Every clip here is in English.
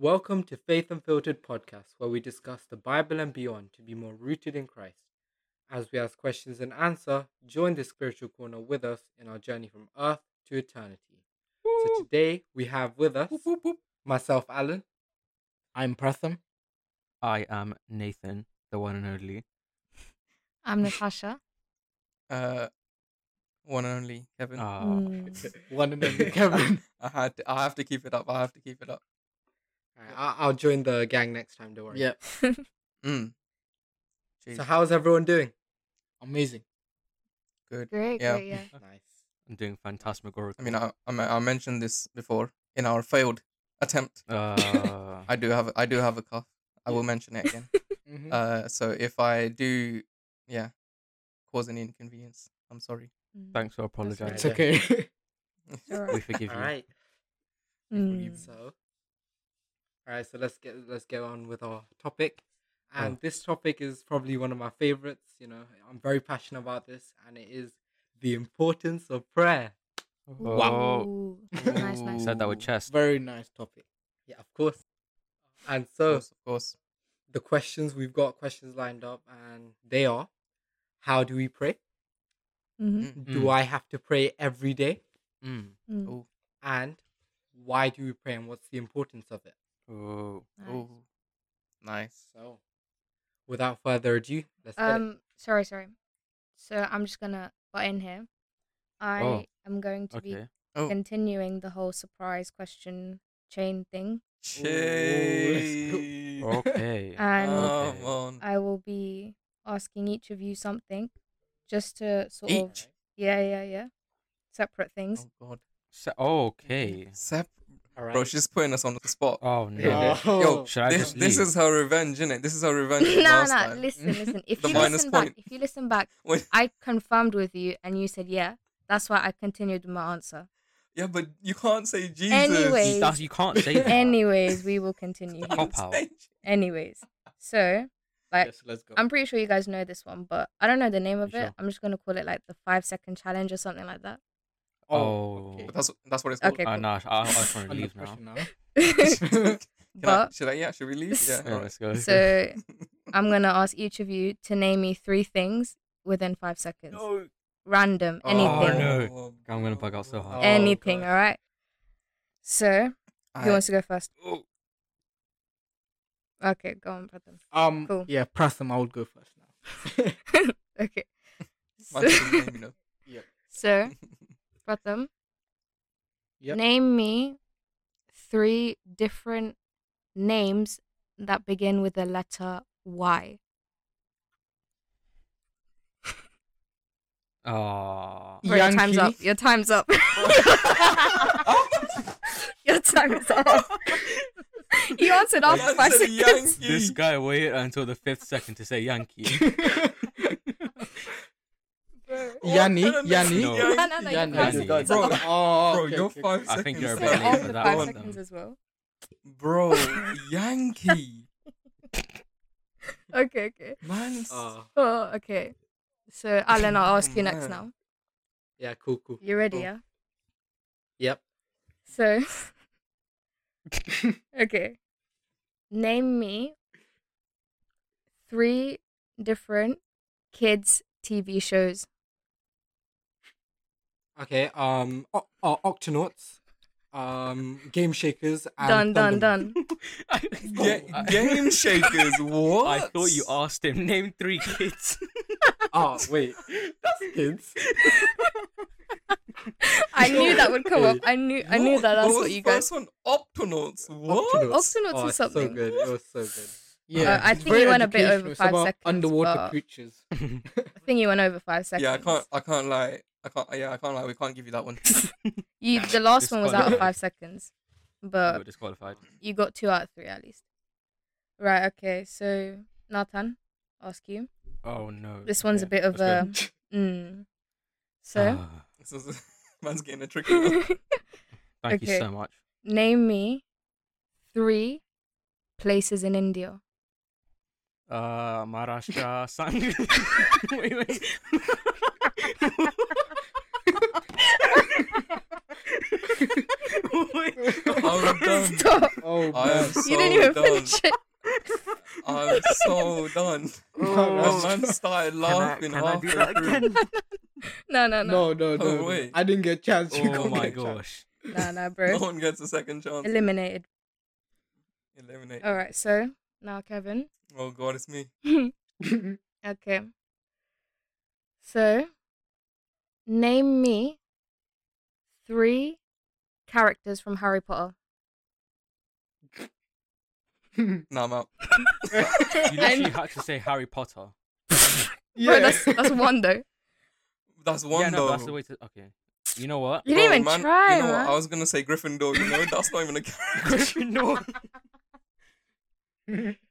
Welcome to Faith Unfiltered podcast, where we discuss the Bible and beyond to be more rooted in Christ. As we ask questions and answer, join the spiritual corner with us in our journey from earth to eternity. So today we have with us myself, Alan. I'm Pratham. I am Nathan, the one and only. I'm Natasha. Uh, one and only Kevin. Uh, Mm. One and only Kevin. I had. To, I have to keep it up. I have to keep it up. Alright, I- I'll join the gang next time. Don't worry. Yeah. Mm. So how's everyone doing? amazing. Good. Great, Yeah. great, yeah. Nice. I'm doing phantasmagorical. I mean, I, I I mentioned this before in our failed attempt. uh, I do have. I do have a cough. I will mention it again. Mhm. uh, so if I do, yeah, cause any inconvenience, I'm sorry. Mm. thanks for right. apologizing. it's okay. It's. We forgive you. right. Mm. So, all right. So let's get let's get on with our topic, and Oh. this topic is probably one of my favorites. You know, I'm very passionate about this, and it is the importance of prayer. Wow. Ooh. Nice, nice. Said that with chest. Very nice topic. Yeah, of course. And Of so course, of course. the questions we've got questions lined up, and they are: How do we pray? Mhm. Mm. Do Mm. I have to pray every day? Mm. Mm. Oh, And why do we pray, and what's the importance of it? Oh. Nice. oh, nice. So, without further ado, let's get it. Um, sorry, sorry. So I'm just gonna butt in here. I Oh, am going to be Okay. Oh. continuing the whole surprise question chain thing, Chase. Okay. and Come Okay. on. I will be asking each of you something, just to sort of Each. yeah, yeah, yeah, separate things. Oh God. So, okay. Sep- All right. Bro, she's putting us on the spot. Oh no. Yeah. Yo, Should I this, just this leave? is her revenge, innit? This is her revenge. no, from no, time. listen, listen. If you minus listen point. back, if you listen back, Wait. I confirmed with you, and you said yeah. That's why I continued my answer. Yeah, but you can't say Jesus. Anyway. You, that's- you can't say that. Anyways, we will continue. You. Cop out. Anyways, so like yes, let's go. I'm pretty sure you guys know this one, but I don't know the name of You it. sure? I'm just gonna call it like the five second challenge or something like that. Oh. But that's that's what it's called. Okay, Uh, cool. nah, I, I was trying to Under leave now. pressure now. Can I, but should I? Yeah, should we leave? Yeah. Yeah, let's go. so I'm gonna ask each of you to name me three things within five seconds. no. Random, Oh, anything, no. I'm gonna bug out so hard. Oh, anything. gosh. All right. So who I- wants to go first? oh, Okay, go on, Pratham. Um, Cool. yeah, Pratham, I would go first now. okay. So, my name, you know. so Pratham, Yep. name me three different names that begin with the letter Y. Oh. Bro, your time's up. Your time's up. your time is up. you answered after I five seconds. Yankee. This guy waited until the fifth second to say Yankee. Yanni, What? Yanni. No. No, no, no, Yanni. Yanni. fine. Bro, Oh, bro, okay, you're okay, five okay. I think you're a bit late for that five one. seconds as well. Bro, Yankee. Okay, okay. Man, Uh, Oh, okay. So, Alan, I'll ask you next now. yeah, cool, cool. You ready, Oh. yeah? Yep. So, okay. Name me three different kids' TV shows. Okay. Um. O- uh, Octonauts. Um. Game Shakers. And Done, done, Thunderman. done. I, Ga- game shakers. What? I thought you asked him name three kids. Oh wait, that's kids. I knew that would come up. I knew, I knew that. That's was what you guys. First one, Octonauts. What? Octonauts. Octonauts oh, is something. So good. It was so good. Yeah, Uh, I think you went a bit over five about seconds, Underwater creatures. I think you went over five seconds. Yeah, I can't. I can't lie. I can't. Yeah, I can't lie. We can't give you that one. You, the last one was out of five seconds, You but were disqualified. you got two out of three at least. Right. Okay. So Nathan, ask you. Oh no. This one's a bit of a. let's Mm. So, Ah, This is, man's getting a tricky one. thank you so much. name me three places in India. Uh, Maharashtra, Sang. wait, wait. I'm done. Stop. Oh, I am so you didn't even done. finish it. I'm so done. Oh, The man started Can I, laughing can I do halfway that through. again? No, no, no. No, no, no. Oh, wait. I didn't get a chance. You Oh got my a chance. gosh. No, no, bro No bro. one gets a second chance. Eliminated. Eliminated. All right, so now Kevin. Oh god, it's me. okay. So, name me three characters from Harry Potter. Nah, I'm out. You literally had to say Harry Potter. Bro, that's that's one though. That's one yeah, no, though. but that's the way to. Okay. You know what? You didn't Bro, even man, try, You know man. what? I was gonna say Gryffindor. You know, that's not even a character. you know.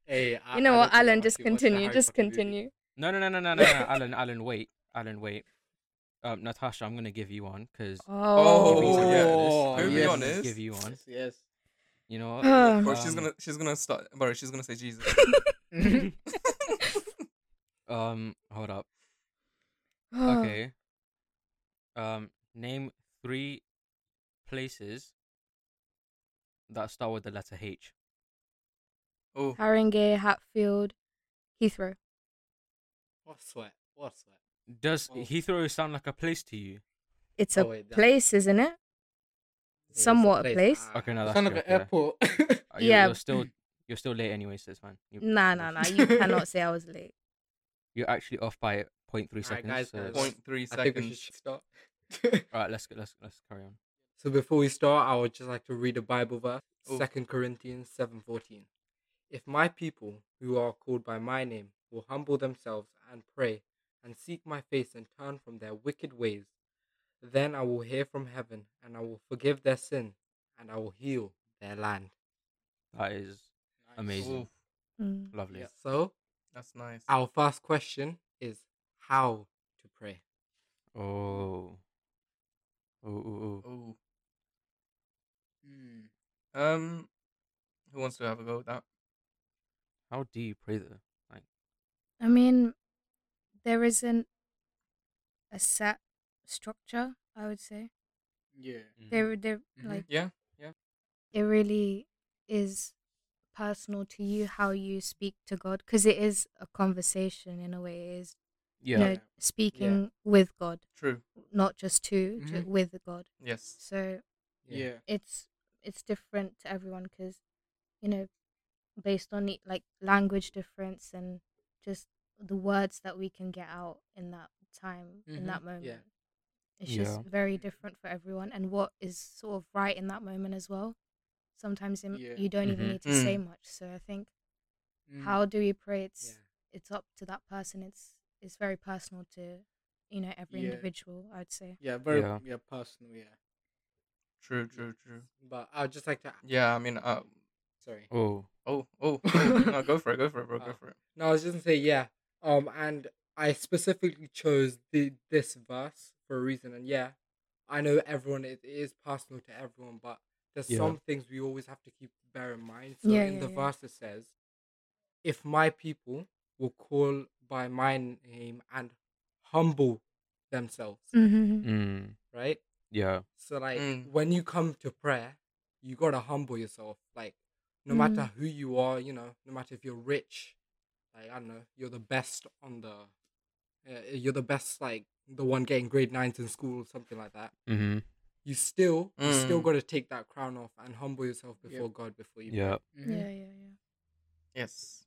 Hey, I, You know I what, I Alan? Just to watch the continue. Just continue. No, no, no, no, no, no, no. Alan, Alan, wait. Alan, wait. Um, Natasha, I'm gonna give you one because Oh, Oh, yeah. To be yes. honest. give you one. Yes, yes. You know what? Ah. She's Um, gonna she's gonna start. Bro, she's gonna say Jesus. Um, hold up. Okay. Um, name three places that start with the letter H. oh, Haringey, Hatfield, Heathrow. What sweat? What sweat? Does Oh. Heathrow sound like a place to you? It's Oh, a wait, place, isn't it? it's a Somewhat a place. Ah, Okay, no, that's Sound like an airport. Uh, you're, Yeah. You're still you're still late anyway, so it's fine. You, Nah, nah, nah. You cannot say I was late. You're actually off by 0.3 Alright, seconds. guys, so guys. it's- point I think we seconds. should start. All right, let's go. Let's let's carry on. So before we start, I would just like to read a Bible verse, Oh. Second Corinthians seven fourteen. If my people who are called by my name will humble themselves and pray and seek my face and turn from their wicked ways, then I will hear from heaven and I will forgive their sin and I will heal their land. That is amazing. Mm. Lovely. So that's nice. our first question is how to pray. Oh. Oh, oh, oh. Um, who wants to have a go with that? How do you pray though? Like, I mean, there isn't a set structure. I would say Yeah. there, there, Mhm. like Yeah, yeah. it really is personal to you how you speak to God because it is a conversation in a way. It is yeah. you know speaking with God, true. not just to, ju- Mhm. with God. Yes. So Yeah. it's it's different to everyone because you know based on the, like language difference and just the words that we can get out in that time in Mhm, that yeah. moment it's Yeah. just very different for everyone and what is sort of right in that moment as well sometimes im- Yeah. you don't even Mhm. need to say Mm. much so i think Mm. how do we pray it's Yeah. it's up to that person it's it's very personal to you know every Yeah. individual i'd say Yeah, very Yeah. yeah, personal, yeah. True. True. True. But I'd just like to Yeah. I mean, uh, sorry. Oh. oh, oh, no, go for it. Go for it, bro. Go Oh. for it. No, I was just gonna say yeah. Um, and I specifically chose the this verse for a reason. And yeah, I know everyone it is personal to everyone, but there's Yeah. some things we always have to keep bear in mind. So Yeah, in yeah, the yeah. verse it says, "If my people will call by my name and humble themselves," mm-hmm. Mm. right? Yeah. So like Mm. when you come to prayer, you gotta humble yourself. Like no Mm. matter who you are, you know, no matter if you're rich, like I don't know, you're the best on the, uh, you're the best like the one getting grade nines in school, something like that. Mm-hmm. You still, you still Mm. gotta take that crown off and humble yourself Yep. before God before you. Yeah. Mhm. yeah yeah yeah Yes.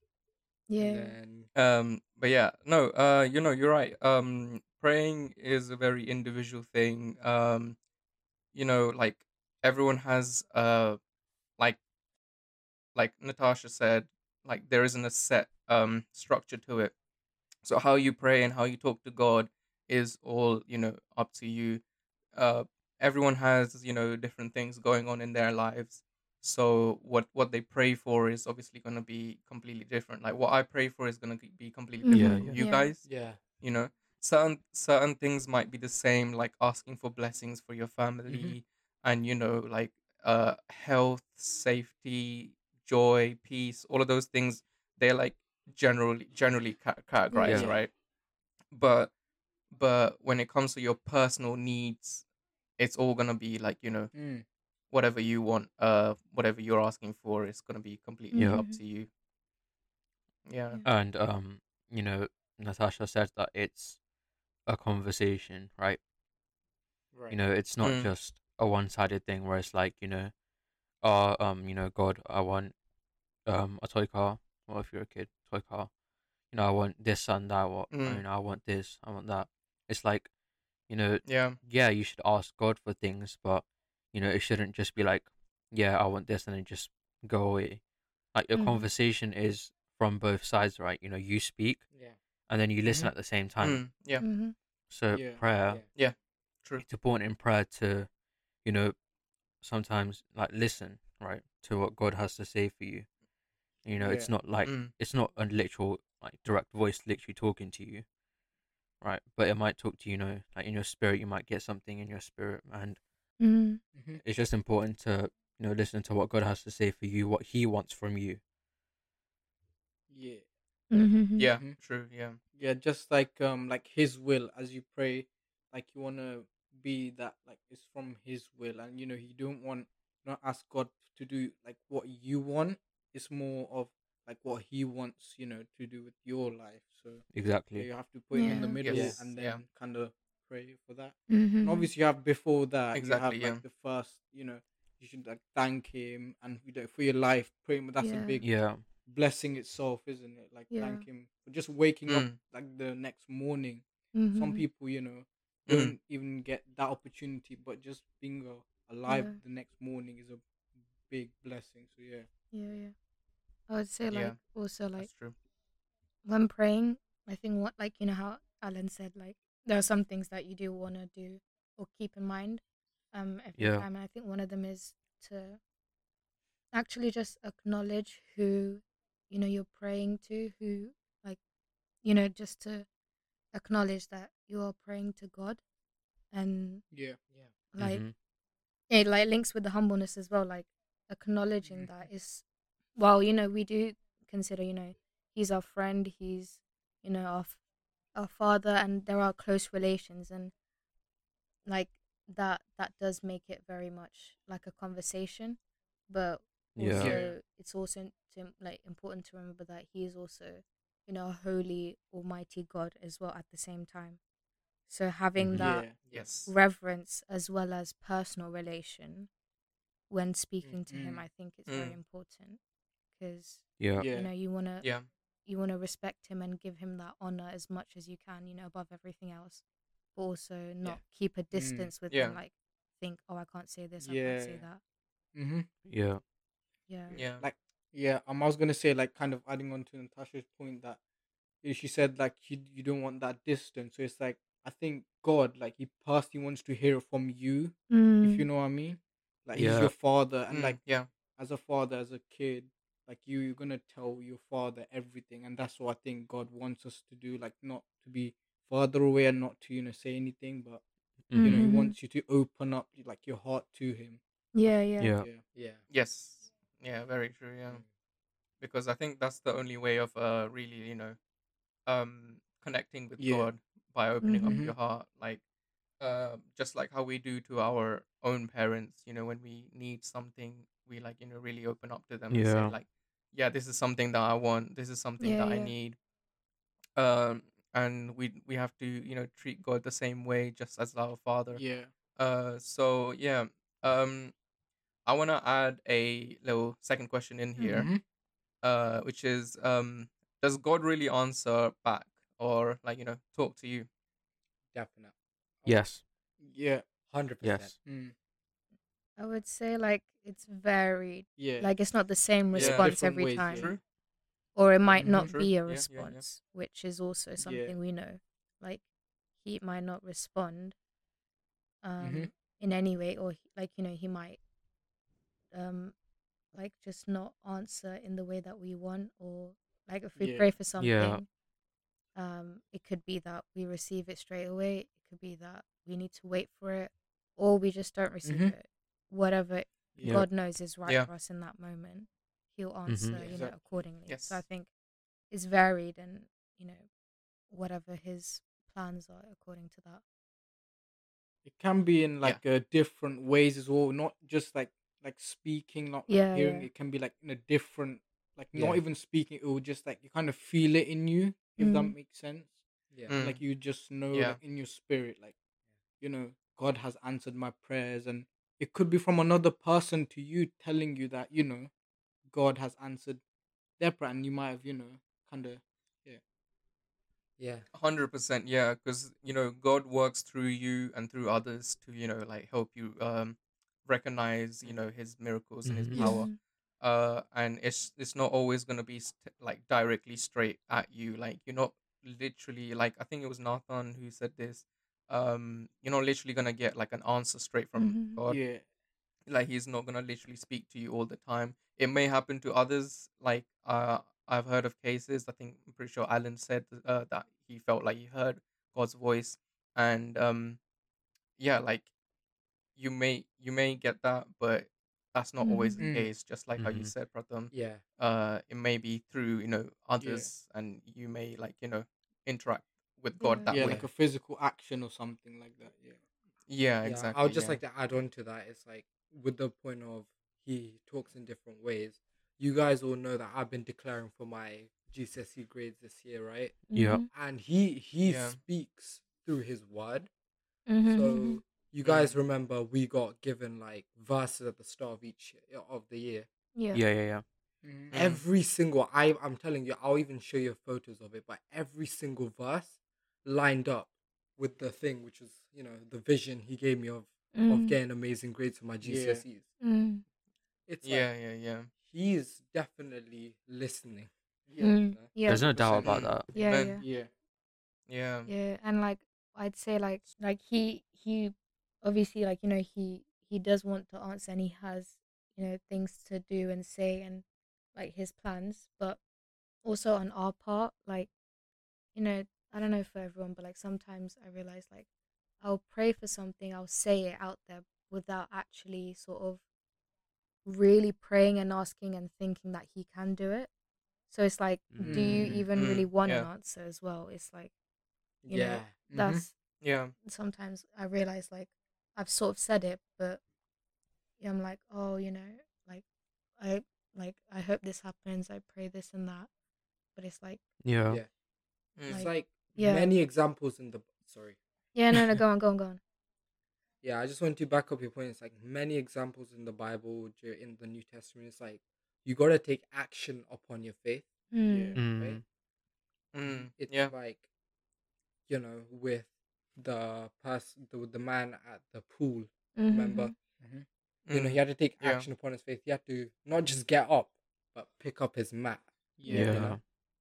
yeah then, Um, but yeah, no, uh, you know, you're right. Um, praying is a very individual thing. Um, you know, like everyone has uh, like, like Natasha said, like there isn't a set um structure to it. So how you pray and how you talk to God is all you know up to you. Uh, everyone has you know different things going on in their lives so what what they pray for is obviously going to be completely different like what i pray for is going to be completely Mhm. different Yeah, from yeah. you Yeah. guys yeah, you know certain certain things might be the same like asking for blessings for your family and you know like uh health safety joy peace all of those things they're like generally generally categorized Yeah. right but but when it comes to your personal needs it's all gonna be like you know Mm. whatever you want, uh, whatever you're asking for is gonna be completely Yeah. up Mhm. to you. Yeah. And um, you know, Natasha said that it's a conversation, right? Right. You know, it's not Mm. just a one-sided thing where it's like, you know, oh, um, you know, God, I want um a toy car. Well, if you're a kid, toy car. You know, I want this and that. What Mm. you know, I want this. I want that. It's like, you know, Yeah. yeah, you should ask God for things, but you know, it shouldn't just be like, yeah, I want this, and then just go away. Like your Mhm. conversation is from both sides, right? You know, you speak Yeah. and then you listen Mhm. at the same time. Mm, yeah. Mhm. So Yeah, prayer, yeah. True. it's important in prayer to, you know, sometimes like listen, right, to what God has to say for you. You know, it's not like Mm, it's not a literal like direct voice literally talking to you, right? But it might talk to you, you know, like in your spirit, you might get something in your spirit, and Mhm. hmm it's just important to you know listen to what God has to say for you, what He wants from you. Yeah. Mm-hmm. yeah. Mhm. True. Yeah. Yeah, just like um like his will as you pray, like you wanna be that like it's from his will and you know you don't want not ask God to do like what you want. It's more of like what he wants, you know, to do with your life. So Exactly. you have to put him in the middle Yes, and yeah. then kind of pray for that. Mhm. And obviously you have before that Exactly, you have yeah. like the first, you know, you should like thank him and you know for your life, pray him. That's a big Yeah. blessing itself, isn't it? Like Yeah. thank him for just waking up Mm, like the next morning. Some Mhm. people, you know, mm, don't even get that opportunity, but just being uh, alive Yeah. the next morning is a big blessing. So yeah, Yeah, yeah. I would say Yeah. like also like that's true. when praying, I think what like you know how Alan said like there are some things that you do want to do or keep in mind um every Yeah. time and I think one of them is to actually just acknowledge who you know you're praying to who like you know just to acknowledge that you are praying to God and yeah, Yeah. like Mhm. it like links with the humbleness as well like acknowledging Mhm. that is well you know we do consider you know he's our friend he's you know our, our father and there are close relations and like that that does make it very much like a conversation but Yeah. also Yeah. it's also to, like important to remember that he is also you know a holy almighty god as well at the same time so having Mhm. that yeah, Yes. reverence as well as personal relation when speaking to him Mm. i think it's very Mm. important because Yeah. yeah, you know you want to Yeah. you want to respect him and give him that honor as much as you can you know above everything else but also not keep a distance with Yeah. him like think oh i can't say this i can't say Yeah. that hmm Yeah. yeah Yeah. like yeah. Um, I was gonna say like kind of adding on to Natasha's point that she said like you you don't want that distance. So it's like I think God like he personally wants to hear it from you, if you know what I mean. Like he's Yeah. your father, and Mm, like yeah. as a father, as a kid, like you, you're gonna tell your father everything, and that's what I think God wants us to do. Like not to be further away and not to you know say anything, but you know He Mhm. wants you to open up like your heart to Him. yeah yeah Yeah. Yeah, yeah, Yes. Yeah. Very true. Yeah. Mm. Because I think that's the only way of uh really you know um connecting with Yeah. God by opening up Mhm. your heart like uh, just like how we do to our own parents you know when we need something we like you know really open up to them and say Yeah. like yeah this is something that I want this is something Yeah, that I yeah. need um and we we have to you know treat God the same way just as our father yeah. uh so yeah um I want to add a little second question in here Mhm. uh, which is um, does God really answer back or like you know talk to you? Definite. Yes. Yeah. Hundred percent. Yes. Mm. i would say like it's varied Yeah. like it's not the same response Different every ways, yeah. time True. or it might Mhm. not True. be Yeah, a yeah, yeah. response which is also something Yeah. we know like he might not respond um Mhm. in any way or he- like you know he might um like just not answer in the way that we want or like if we Yeah. pray for Yeah. something um it could be that we receive it straight away it could be that we need to wait for it or we just don't receive Mhm. it whatever Yeah. god knows is right Yeah. for us in that moment he'll answer you know accordingly Yes. so i think it's varied and you know whatever his plans are according to that It can be in like uh, different ways as well, not just like like speaking, not like Yeah, hearing. yeah. It can be like in a different, like Yeah. not even speaking. It will just like you kind of feel it in you, if that Mm. makes sense. Yeah. Mm. Like you just know Yeah. like, in your spirit, like you know, God has answered my prayers, and it could be from another person to you telling you that you know, God has answered their prayer, and you might have you know kind of Yeah. Yeah. Hundred percent, yeah, because you know God works through you and through others to you know like help you um recognize you know His miracles and His Mhm. power. Mhm. Uh, and it's it's not always gonna be st- like directly straight at you. Like you're not literally like I think it was Nathan who said this. Um, you're not literally gonna get like an answer straight from Mhm. God yeah, like he's not gonna literally speak to you all the time. It may happen to others. Like uh, I've heard of cases. I think I'm pretty sure Alan said uh, that he felt like he heard God's voice, and um, yeah, like you may you may get that, but that's not always the Mhm. Mm. case. Just like how you Mhm. said, Pratham. Yeah. Uh, it may be through you know others, and you may like you know interact with God Yeah. that yeah, way. like a physical action or something like that. Yeah. yeah, Yeah, exactly. I would just yeah. like to add on to that. It's like with the point of he talks in different ways. You guys all know that I've been declaring for my GCSE grades this year, right? Yeah. Mhm. And he he Yeah. speaks through his word. Mhm, So mhm. you guys remember we got given like verses at the start of each of the year. yeah. Yeah, yeah, yeah. Mhm. Mm. Every single I I'm telling you, I'll even show you photos of it, but every single verse lined up with the thing which was, you know, the vision he gave me of of Mm, getting amazing grades for my Yeah. GCSEs. mm, It's yeah, like yeah, yeah. he's definitely listening. Yeah. mm, you know? yeah. There's no doubt about that. Yeah, Amen. yeah. Yeah. Yeah. Yeah, and like I'd say like like he he obviously like you know he he does want to answer and he has you know things to do and say and like his plans, but also on our part like you know I don't know for everyone, but like sometimes I realize like I'll pray for something, I'll say it out there without actually sort of really praying and asking and thinking that he can do it. So it's like, do you Mm, even really mm, want an answer as well? It's like You know, Yeah. Mhm. that's Yeah. sometimes I realize like I've sort of said it, but I'm like, oh, you know, like I like I hope this happens. I pray this and that, but it's like, Yeah. Yeah. Mm. It's Like, like yeah. many examples in the sorry. yeah, no, no, go on, go on, go on. Yeah, I just want to back up your point. It's like many examples in the Bible, in the New Testament. It's like you gotta take action upon your faith. Mm. Mm. Right. Mm. It's Yeah. like, you know, with the person, the, the man at the pool. Mhm, Remember, mhm. you know, he had to take Yeah. action upon his faith. He had to not just get up, but pick up his mat. Yeah. You know,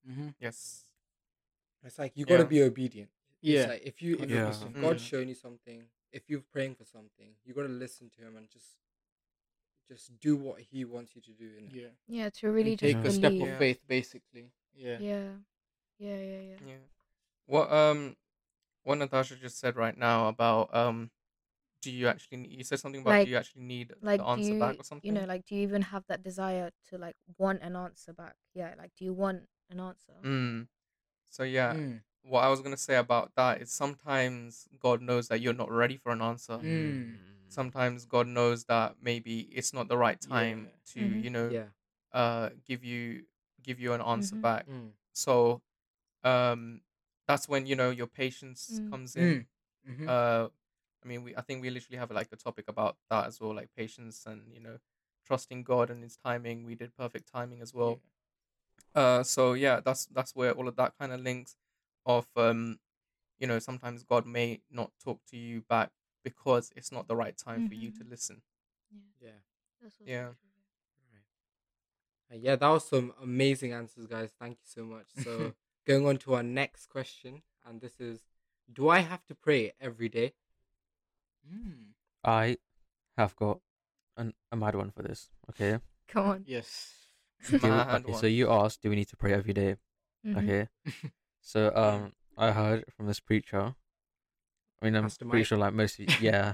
Mm-hmm. Yes. It's like you gotta be obedient. Yeah. It's like if you if, Yeah. if God's Mm. showing you something, if you're praying for something, you gotta listen to him and just just do what he wants you to do. innit? yeah. Yeah, to really And just take Yeah. a step of faith, basically. Yeah. Yeah, yeah, yeah, yeah. Yeah. What um what Natasha just said right now about um do you actually need, you said something about Like- do you actually need Like, the answer you, back or something? you know, like, do you even have that desire to like want an answer back? Yeah, like, do you want an answer? mm. So yeah, Mm. what I was gonna say about that is sometimes God knows that you're not ready for an answer. Mm. Sometimes God knows that maybe it's not the right time Yeah. to, Mhm. you know, Yeah. uh give you give you an answer Mhm. back. Mm. So um that's when, you know, your patience Mm. comes in. Mm-hmm. uh i mean we i think we literally have like a topic about that as well like patience and you know trusting god and his timing we did perfect timing as well uh so yeah that's that's where all of that kind of links of um you know sometimes god may not talk to you back because it's not the right time for you to Mhm. listen Yeah, Yeah. that's also Yeah. Right. Uh, yeah, that was some amazing answers, guys. Thank you so much. So, going on to our next question, and this is Do I have to pray every day? Mm. I have got an, a mad one for this. Okay. Come on. Yes. Do okay. So you asked, do we need to pray every day? Mhm. Okay. So um, I heard from this preacher. I mean, I'm Pastor pretty Mike. sure like most, of- you, yeah.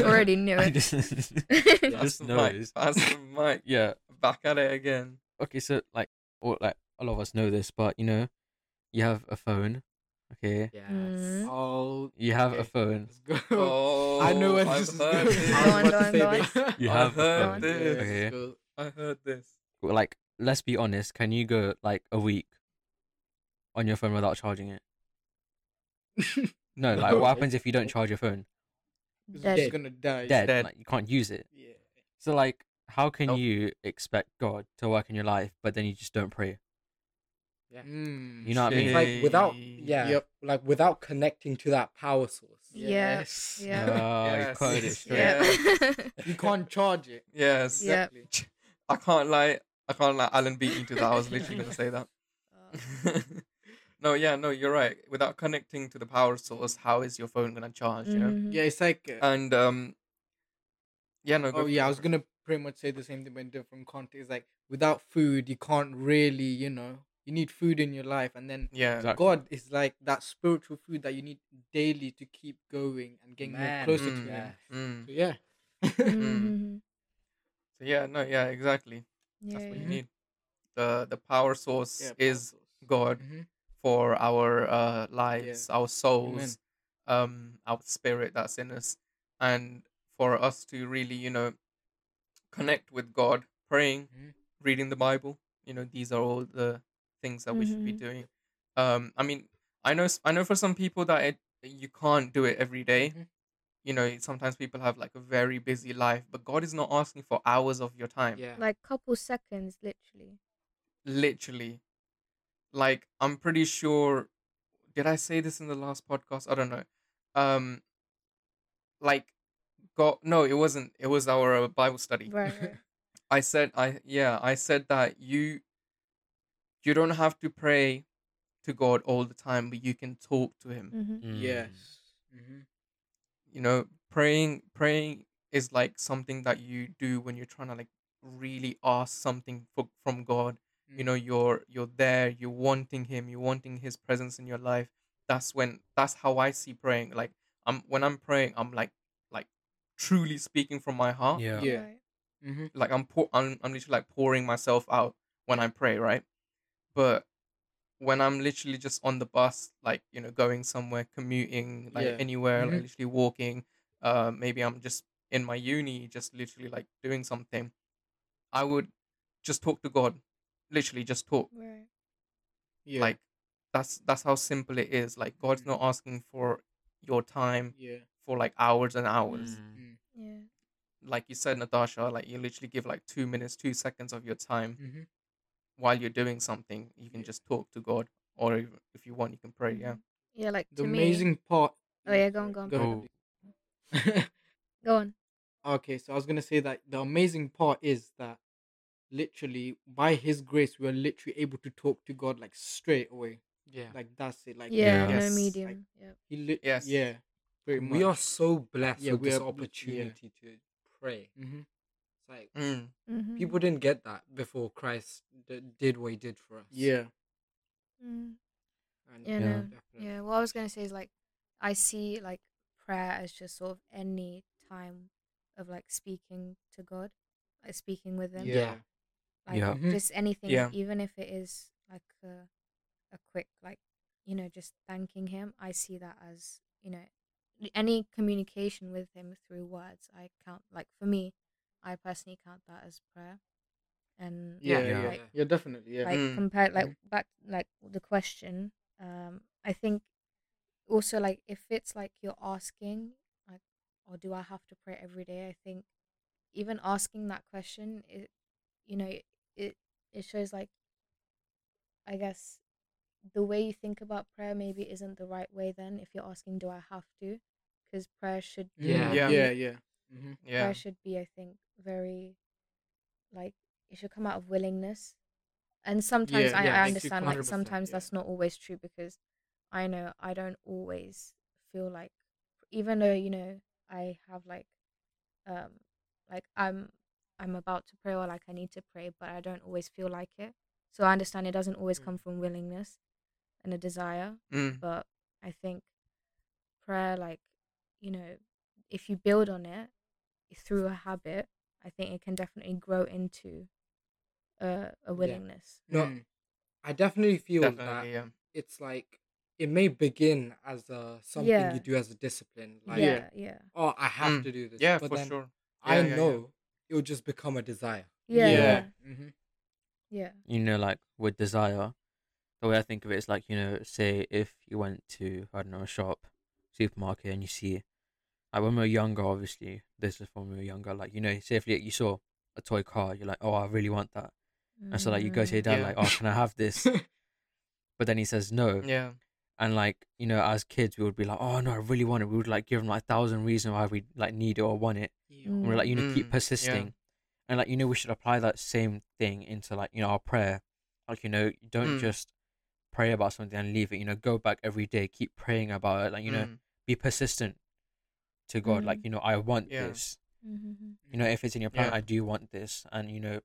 Already knew I it. just, That's just the mic. knows. That's the mic. Yeah. Back at it again. Okay. So like, or like a lot of us know this, but you know, you have a phone, Okay, Yes. Mm. Oh, you have a phone. Oh, I know where I've this is heard going. this. I Go was on, about to go say on, this. You I've have a heard phone. this. Okay. I heard this. Well, Like, let's be honest. Can you go like a week on your phone without charging it? No, like what happens if you don't charge your phone? It's Dead. just gonna die. Dead. dead. Like you can't use it. Yeah. So like, how can Nope. you expect God to work in your life, but then you just don't pray? Yeah. Mm, You know what I mean? Like without, yeah, Yep. like without connecting to that power source. Yes. Yeah. Oh, Yes. you quoted it straight. Yeah. You can't charge it. Yes. Yeah. Exactly. I can't lie. I can't lie. Alan beat me to that. I was literally gonna say that. Uh, no, yeah, no, you're right. Without connecting to the power source, how is your phone gonna charge? You know. mhm. Yeah, it's like. Uh, And um, yeah, no. Go oh for yeah, I it. was gonna pretty much say the same thing but in different context. Like without food, you can't really, you know, you need food in your life, and then Yeah. Exactly. God is like that spiritual food that you need daily to keep going and getting more Man, closer mm, to Him. Mm. So yeah. Mhm. So yeah, no, yeah, exactly. Yeah. That's what yeah. you need. The the power source Yeah, is power source. God Mhm. for our uh lives, our souls, um, our spirit that's in us, and for us to really, you know, connect with God, praying, Mhm. reading the Bible. You know, these are all the things that we should be Mhm. doing. Um, I mean, I know, s- I know for some people that it you can't do it every day. Mhm. You know, sometimes people have like a very busy life, but God is not asking for hours of your time. Yeah. Like couple seconds, literally. literally like i'm pretty sure did i say this in the last podcast i don't know um like god no it wasn't it was our uh, bible study Right. right. i said i yeah i said that you you don't have to pray to god all the time but you can talk to him Mhm. Mm. Yes. hmm you know praying praying is like something that you do when you're trying to like really ask something for, from god. You know you're you're there you're wanting him you're wanting his presence in your life. That's when that's how i see praying. Like i'm when i'm praying i'm like like truly speaking from my heart. Yeah. Yeah. Right. hmm like i'm pour, I'm, I'm literally like pouring myself out when i pray right? But when i'm literally just on the bus like you know going somewhere commuting like Yeah. anywhere like Mhm. literally walking uh maybe i'm just in my uni just literally like doing something i would just talk to god literally just talk Right. Yeah. like that's that's how simple it is like god's not asking for your time yeah. for like hours and hours Mm. Mm. Yeah. like you said natasha like you literally give like two minutes two seconds of your time hmm while you're doing something you can just talk to god or if, if you want you can pray yeah Mhm. Yeah. Like The to amazing part. Oh, yeah, go on, go on. ahead. me. Go on. okay, so I was gonna say that the amazing part is that literally by His grace we are literally able to talk to God like straight away. Yeah. Like that's it. Like Yeah. Yeah. No Yes. medium. yeah. he lit. Yes. Yeah. We are so blessed Yeah, with we this are bl- yeah. opportunity to pray. hmm It's like mm. People didn't get that before Christ d- did what he did for us. Yeah. Mm. And Yeah, Yeah. no. Yeah, what I was gonna say is like I see like prayer as just sort of any time of like speaking to God, like speaking with Him. Yeah. Like Yeah. Mhm. just anything, Yeah. even if it is like a a quick like you know just thanking Him. I see that as you know any communication with Him through words. I count like for me, I personally count that as prayer. And Yeah. Yeah. Yeah. like Yeah. definitely. Yeah. like Mm. compared like Mhm. back like the question um i think also like if it's like you're asking like or do i have to pray every day i think even asking that question it you know it it shows like i guess the way you think about prayer maybe isn't the right way then if you're asking do i have to because prayer should Mm, Yeah. Yeah. Yeah. Yeah. Hmm yeah prayer should be i think very like it should come out of willingness and sometimes Yeah, I, yeah, I understand like sometimes yeah. that's not always true because i know i don't always feel like even though you know i have like um like i'm i'm about to pray or like i need to pray but i don't always feel like it so i understand it doesn't always Mm. come from willingness and a desire mm. but I think prayer, like, you know, if you build on it through a habit, I think it can definitely grow into a, a willingness. No, Mm. I definitely feel that yeah it's like it may begin as a something Yeah. you do as a discipline, like yeah, yeah, oh, I have Mm. to do this. Yeah, but for then sure. I Yeah, yeah, yeah. know it will just become a desire. yeah, Yeah. yeah, Mm-hmm. yeah. you know, like with desire, the way I think of it is like, you know, say if you went to, I don't know, a shop, supermarket, and you see, like when we were younger, obviously, this is when we were younger, like, you know, say if you you saw a toy car, you're like, oh, I really want that. And so, like, you go to your Mm. dad, Yeah. like, oh, can I have this? But then he says no. Yeah. And, like, you know, as kids, we would be like, oh, no, I really want it. We would, like, give him, like, a thousand reasons why we, like, need it or want it. And we're like, you know, Mm, keep yeah. persisting. And like, you know, we should apply that same thing into like, you know, our prayer. Like, you know, don't Mm. just pray about something and leave it. You know, go back every day, keep praying about it. Like, you know, Mm, be persistent to God. Like, Mm. you know, I want Yeah. this. Mhm. You know, if it's in your plan, Yeah. I do want this. And, you know,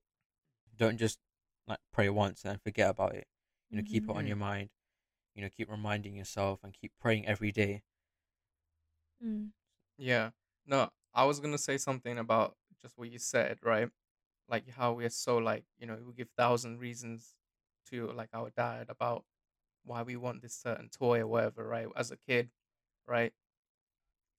don't just like pray once and then forget about it. You know, keep it on Mhm. your mind. You know, keep reminding yourself and keep praying every day. Mm. Yeah. No, I was gonna say something about just what you said, right? Like how we're so like, you know, we give thousand reasons to like our dad about why we want this certain toy or whatever, right? As a kid, right?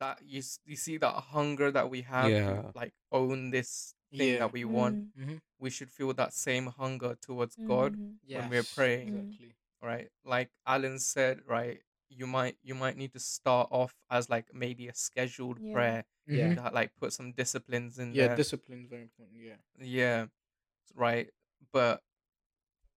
That you you see that hunger that we have Yeah. to like own this thing Yeah. that we want. Mm. Mm-hmm. We should feel that same hunger towards God, Mhm. When we're praying. Exactly. right? Like Alan said, right? You might you might need to start off as like maybe a scheduled Yeah. prayer Yeah. Mhm. that like put some disciplines in Yeah, there. discipline is very important. Yeah. yeah, right. But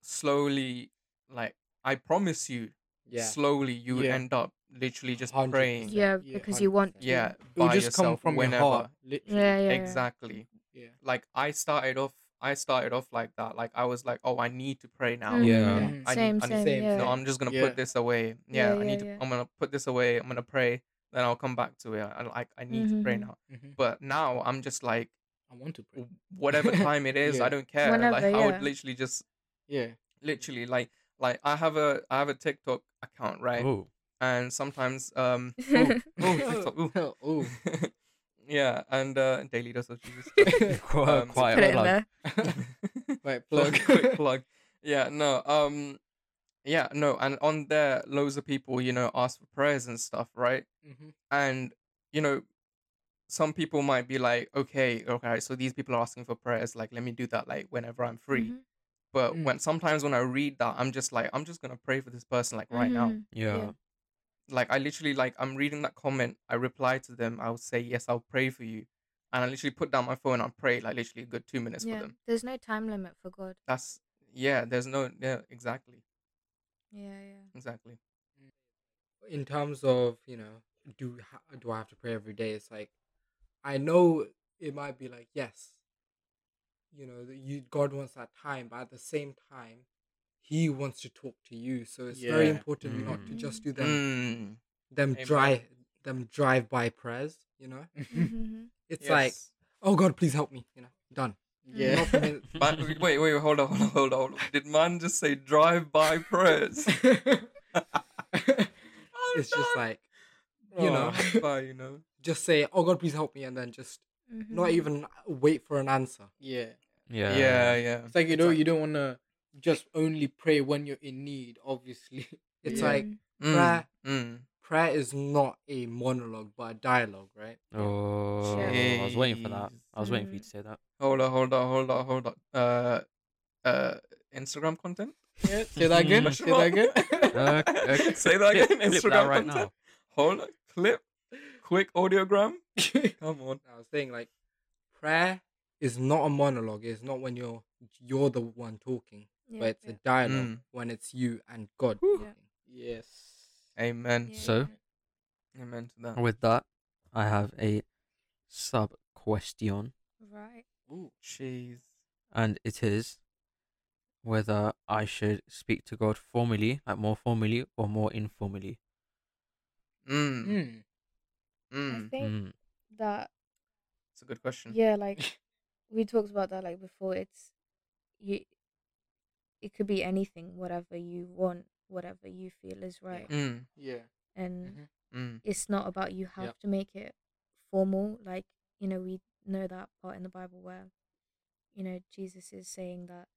slowly, like I promise you, Yeah. slowly you would Yeah. end up literally just 100%. praying. Yeah, Yeah, because you want to. Yeah, It will just come from whenever. your heart. Literally. Yeah, yeah, yeah. Exactly. Yeah. Like I started off. I started off like that. Like I was like, oh, I need to pray now. Yeah. Mhm. I Same, need, I need, same, same, yeah. no, I'm just gonna Yeah. put this away. Yeah, Yeah, I yeah, need to. I'm gonna put this away. I'm gonna pray. Then I'll come back to it. I like. I need to pray Mhm. now. Mhm. But now I'm just like, I want to pray. whatever time it is, Yeah. I don't care. Whenever, like I would literally just, Yeah. literally like, like I have a, I have a TikTok account, right? Oh, And sometimes, um, oh, TikTok, ooh. oh. yeah, and uh, daily dose of Jesus. quite, Um, quite Put a it in plug. there. Right, plug, plug. quick plug. Yeah, no, um, yeah, no, and on there, loads of people, you know, ask for prayers and stuff, right? Mhm. And you know, some people might be like, okay, okay, so these people are asking for prayers, like, let me do that, like, whenever I'm free. Mhm. But Mm. when sometimes when I read that, I'm just like, I'm just gonna pray for this person, like, right now. Mhm. Yeah. Yeah. Like, I literally, like, I'm reading that comment, I reply to them, I will say, yes, I'll pray for you, and I literally put down my phone and pray, like, literally a good two minutes Yeah. for them. There's no time limit for God. That's yeah. There's no yeah. Exactly. Yeah, yeah. Exactly. in terms of you know do do I have to pray every day? It's like I know it might be like yes, you know you God wants that time, but at the same time, He wants to talk to you. So it's very Yeah. important not to just do them Mm. them Amen. drive them drive by prayers. You know, Mhm. it's like oh God, please help me. You know, done. Yeah. Not for wait, wait, hold on, hold on, hold on. Did man just say drive-by prayers? it's just like you know, by, you know. just say oh God, please help me, and then just not Mhm. even wait for an answer. yeah. Yeah. Yeah, yeah. It's like you It's know like- you don't want to just only pray when you're in need. Obviously, It's Yeah. like Mm, prayer. mm. prayer is not a monologue but a dialogue, right? Oh, I was waiting for that. I was waiting for you to say that. Hold on, hold on, hold on, hold on. Uh, uh, Instagram content. Yeah. Say that again. Say that again. Uh, uh, Say that again. clip Instagram that right content. now. Hold on. Clip. Quick audiogram. Come on. I was saying like prayer is not a monologue. It's not when you're you're the one talking, Yeah, but it's yeah. a dialogue Mm. when it's you and God. Yeah. yes. Amen. Yeah, So? yeah. Amen to that. With that, I have a sub question, Right. Ooh, jeez. and it is whether I should speak to God formally, like more formally, or more informally. Mm. Mm. Mm. I think Mm. that It's a good question. yeah, like we talked about that like before. It's you. It could be anything, whatever you want, whatever you feel is right, Mm. Yeah. and Mhm. Mm. it's not about you have Yep. to make it formal. Like you know, we know that part in the Bible where you know Jesus is saying that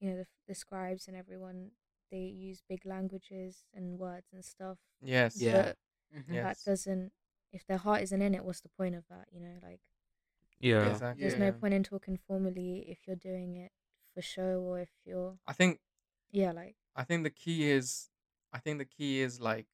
you know the, the scribes and everyone they use big languages and words and stuff. Yes. Yeah. But Mhm. Yeah. that Yes. doesn't. If their heart isn't in it, what's the point of that? You know, like Yeah. Exactly. there's Yeah. no point in talking formally if you're doing it for show or if you're I think yeah like I think the key is I think the key is like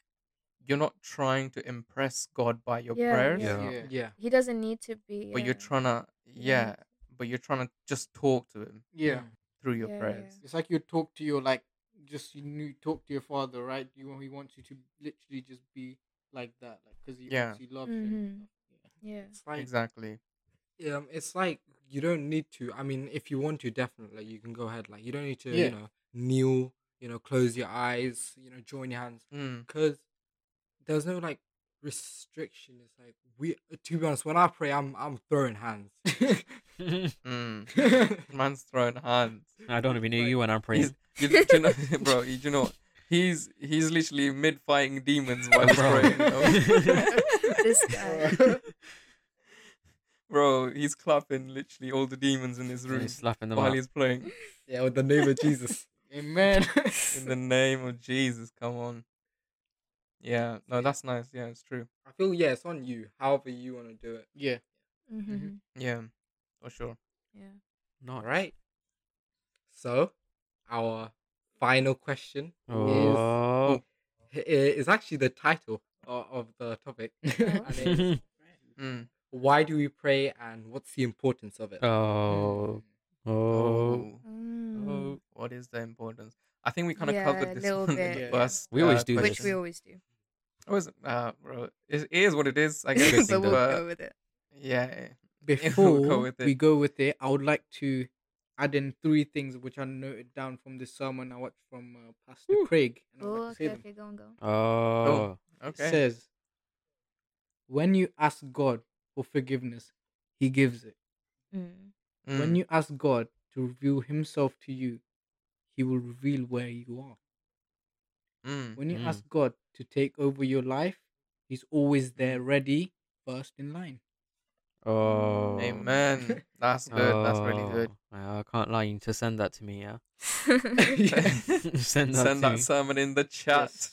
you're not trying to impress God by your Yeah, prayers, Yeah. Yeah. Yeah. he doesn't need to be. but you're trying to Yeah. yeah, but you're trying to just talk to him Yeah. Mm. through your Yeah, prayers. It's like you talk to your like just you knew talk to your father, right? You he wants you to literally just be like that, like because he Yeah. obviously loves you. and Mhm. stuff. Yeah. It's like Exactly. Yeah, it's like you don't need to. I mean, if you want to, definitely you can go ahead. Like you don't need to, Yeah. you know, kneel. You know, close your eyes. You know, join your hands Mm. because there's no like restriction. It's like we. To be honest, when I pray, I'm I'm throwing hands. Mm. Man's throwing hands. I don't even know Like, you when I'm praying. He's, you, you know, bro. You, you know, he's he's literally mid fighting demons while he's Bro. praying. you know? This guy. Bro, he's clapping literally all the demons in his room He's slapping them while out. he's playing. yeah, with the name of Jesus. Amen. In the name of Jesus, come on. Yeah, no, that's nice. Yeah, it's true. I feel yeah, it's on you. However you want to do it. yeah. Mhm. Yeah, for sure. Yeah. No. All right. So, our final question Oh. i- is actually the title of, of the topic. and it is, Mm. Why do we pray and what's the importance of it? oh. Oh. Oh, Mm. oh, what is the importance? I think we kind of Yeah, covered a this little one in bit. the Yeah. first. We always uh, do this. Which we always do. It was, uh, bro, it, it is what it is. I guess. but we'll but go with it. yeah, yeah. Before go with we go with it, I would like to add in three things which I noted down from this sermon I watched from uh, Pastor Woo. Craig. And I'd Oh, like okay, okay, go on, go. Oh. It okay. says, when you ask God for forgiveness, He gives it. Mm. When Mm, you ask God to reveal Himself to you, He will reveal where you are. mm, When you Mm. ask God to take over your life, He's always there, ready, first in line. Oh. Amen. That's good. That's really good. Oh, I can't lie. You need to send that to me, yeah? Yeah. send that Send to that sermon in the chat. Yes.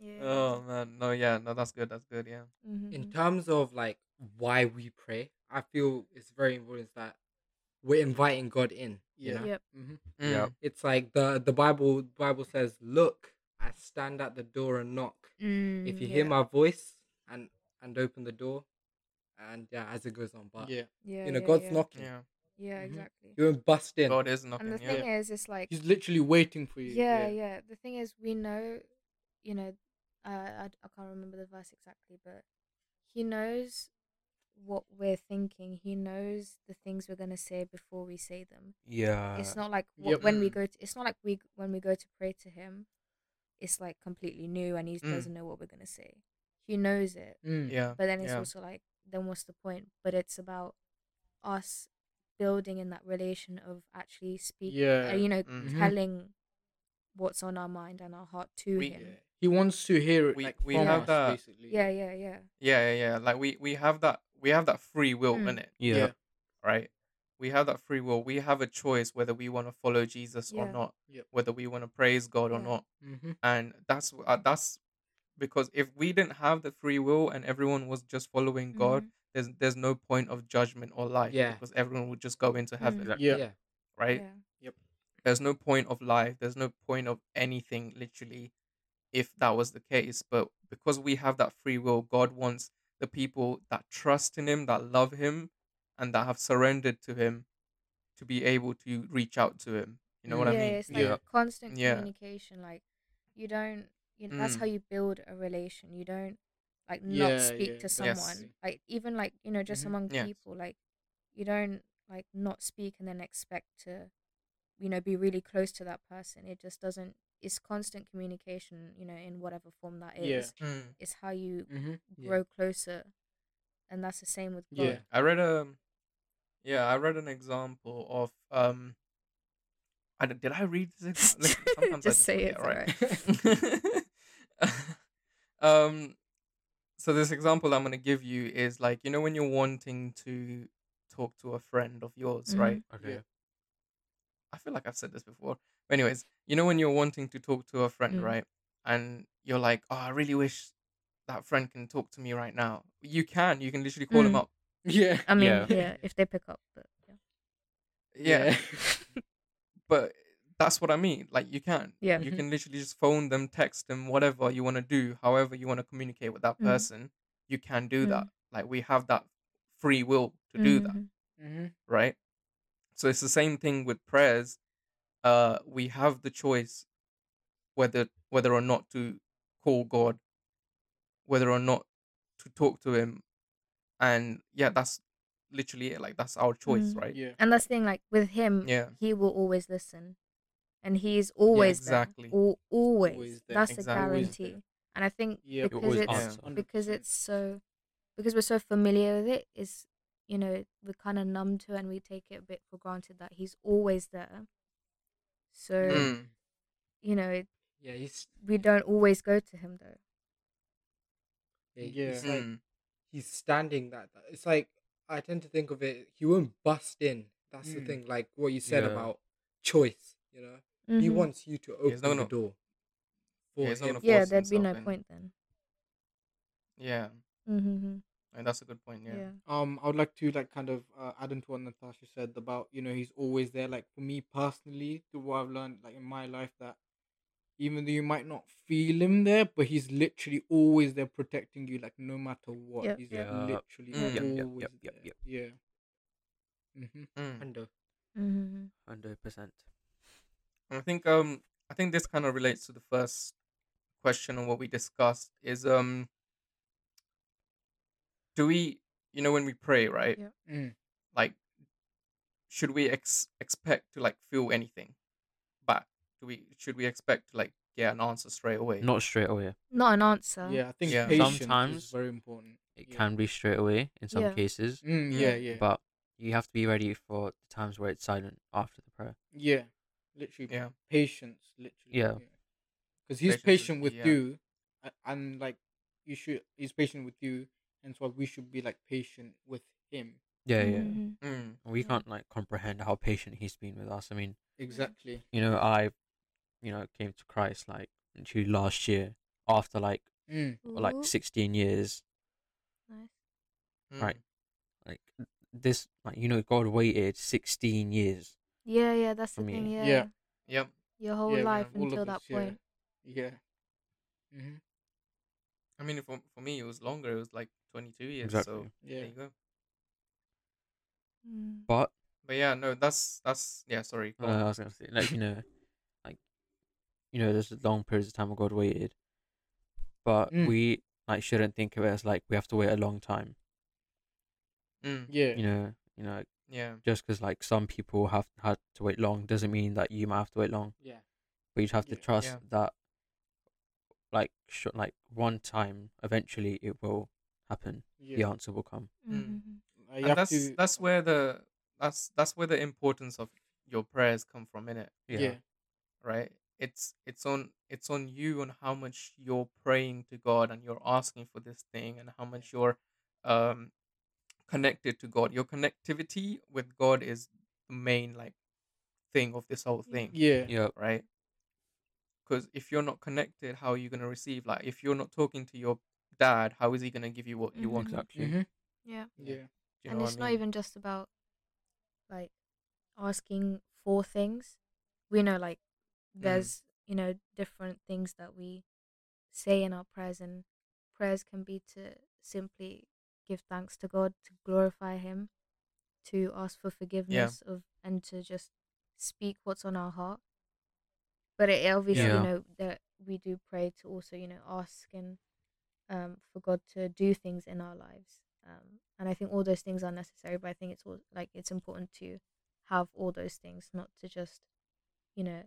yeah. Oh man, no, yeah, no, that's good. That's good. Yeah. Mhm. In terms of like why we pray, I feel it's very important that we're inviting God in. You Yeah. know? Yep. hmm Mm, Yep. It's like the the Bible Bible says, "Look, I stand at the door and knock. Mm, if you yeah. hear my voice and and open the door, and yeah, as it goes on, but Yeah. yeah, you know, yeah, God's yeah. knocking. Yeah. Yeah, Mhm. exactly. You won't bust in. God is knocking. And the Yeah. thing is, it's like He's literally waiting for you. yeah, yeah, The thing is, we know, you know, uh, I I can't remember the verse exactly, but he knows what we're thinking. He knows the things we're gonna say before we say them. Yeah. it's not like wh- Yep. when we go. To, it's not like we when we go to pray to him. It's like completely new, and he Mm. doesn't know what we're gonna say. He knows it, Mm. Yeah. but then it's yeah. also like, then what's the point? But it's about us building in that relation of actually speaking. Yeah. Uh, you know, Mhm. telling what's on our mind and our heart to We- him. Yeah. He wants to hear it We- like we from have us, that- basically. Yeah, yeah, yeah. Yeah, yeah, yeah. Like we we have that we have that free will Mm. in it, yeah. right? We have that free will. We have a choice whether we want to follow Jesus or not, Yep. whether we want to praise God or Yeah. not. hmm And that's uh, that's because if we didn't have the free will and everyone was just following God, Mhm. there's there's no point of judgment or life Yeah. because everyone would just go into heaven, Mm. Yeah. yeah. right? Yeah. there's no point of life there's no point of anything literally if that was the case but because we have that free will god wants the people that trust in him that love him and that have surrendered to him to be able to reach out to him you know what yeah, i mean it's like Yeah. constant Yeah. communication. Like you don't, you know, that's how Mm. you build a relation. You don't like not Yeah, speak yeah, to Yes. someone. Like even like you know, just Mhm. among Yes. people, like you don't like not speak and then expect to, you know, be really close to that person. It just doesn't. It's constant communication. You know, in whatever form that is. Yeah. Mm. It's how you hmm Yeah. grow closer, and that's the same with God. Yeah. i read a yeah i read an example of um I, don't- did i read this ex- like, sometimes I Just say forget, it, right um so this example i'm going to give you is like you know when you're wanting to talk to a friend of yours Mhm. right Okay. Yeah. i feel like i've said this before anyways, you know when you're wanting to talk to a friend, Mm. right? And you're like, oh, I really wish that friend can talk to me right now. You can. You can literally call him Mm. up. Yeah. I mean, Yeah. yeah, if they pick up, but yeah. Yeah. but that's what I mean. Like you can. Yeah. You Mhm. can literally just phone them, text them, whatever you want to do, however you want to communicate with that Mm. person. You can do Mm. that. Like we have that free will to do that. Mhm. hmm right? So it's the same thing with prayers. Uh, we have the choice whether whether or not to call God, whether or not to talk to Him, and yeah, that's literally it. Like that's our choice, Mm. right? Yeah. And that's the thing, like with him, Yeah. he will always listen, and he's always exactly. there. Al- always. Always there. That's Exactly. a guarantee. And I think Yeah. Because it's answer. because it's so because we're so familiar with it is you know we're kind of numb to it and we take it a bit for granted that he's always there. So Mm. you know Yeah, he's we don't always go to him though. yeah, Yeah. he's like Mm. he's standing that that- it's like I tend to think of it he won't bust in. That's the Mm. thing, like what you said Yeah. about choice, you know. He Mhm. wants you to open he's the gonna- door for Yeah, him. Yeah, there'd be no in. point then. Yeah, Mm-hmm. And that's a good point. Yeah. Yeah. Um, I would like to like kind of uh, add into what Natasha said about you know he's always there. Like for me personally, to what I've learned like in my life that even though you might not feel him there, but he's literally always there protecting you. Like no matter what, Yep. he's Yeah. literally Mm. Yep, yep, always yep, yep, there. yep. Yeah. Mm-hmm. Mm. And Mm-hmm. Hundred percent. And I think um I think this kind of relates to the first question on what we discussed is um do we you know when we pray right Yeah. Mm. like should we ex- expect to like feel anything back do we should we expect to like get an answer straight away Not straight away. Not an answer. Yeah, I think Yeah. patience is Sometimes very important. It Yeah. can be straight away in some Yeah. cases, Mm, Yeah. yeah, yeah, but you have to be ready for the times where it's silent after the prayer. yeah. Literally, yeah patience. Literally, Yeah. Because he's Patience patient key, with yeah. you, a- and like you should. He's patient with you, and so we should be like patient with him. Yeah, yeah. Mhm. mm. We can't like comprehend how patient he's been with us. I mean, Exactly. you know, I, you know, came to Christ like literally last year after like Mm. like 16 years. nice. Right. mm. Like this, like you know, God waited 16 years. Yeah, yeah, that's For the me. thing. Yeah. Yeah. yep Your whole Yeah, life all of until us, that yeah. point. Yeah. Mm-hmm. i mean for, for me it was longer it was like 22 years Exactly. so Yeah. there you go Mm. But but yeah no that's that's yeah sorry go uh. I was gonna say, like you know, like you know, there's long periods of time where God waited, but Mm. we like shouldn't think of it as like we have to wait a long time. Mm. Yeah. You know, you know, yeah just because like some people have had to wait long doesn't mean that you might have to wait long. yeah, But you have to Yeah. trust Yeah. that, like, sh- like one time, eventually it will happen. The answer will come. Mm. Mhm. Uh, and that's to. that's where the that's that's where the importance of your prayers come from in it yeah. right it's it's on it's on you on how much you're praying to god and you're asking for this thing and how much you're um connected to god your connectivity with god is the main like thing of this whole thing Yeah. Yeah. right because if you're not connected how are you going to receive like if you're not talking to your dad how is he going to give you what you want. Exactly. Mm-hmm. Yeah. Yeah. Do you and it's what I not even just about like asking for things. We know like Mm. there's you know different things that we say in our prayers, and prayers can be to simply give thanks to God, to glorify Him, to ask for forgiveness of, and to just speak what's on our heart. But it obviously, Yeah. you know, that we do pray to also, you know, ask and um, for God to do things in our lives. Um, and I think all those things are necessary, but I think it's all like it's important to have all those things, not to just, you know,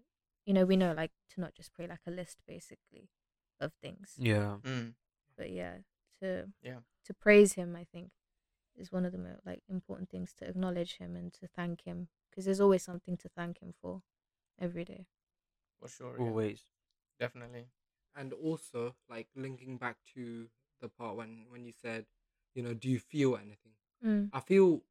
you know, we know like to not just pray like a list basically of things. Yeah. Mm. But yeah, to Yeah. to praise Him, I think, is one of the most like important things to acknowledge Him and to thank Him because there's always something to thank Him for every day. for sure yeah. Always. definitely and also like linking back to the part when when you said, you know, do you feel anything? Mm. I feel,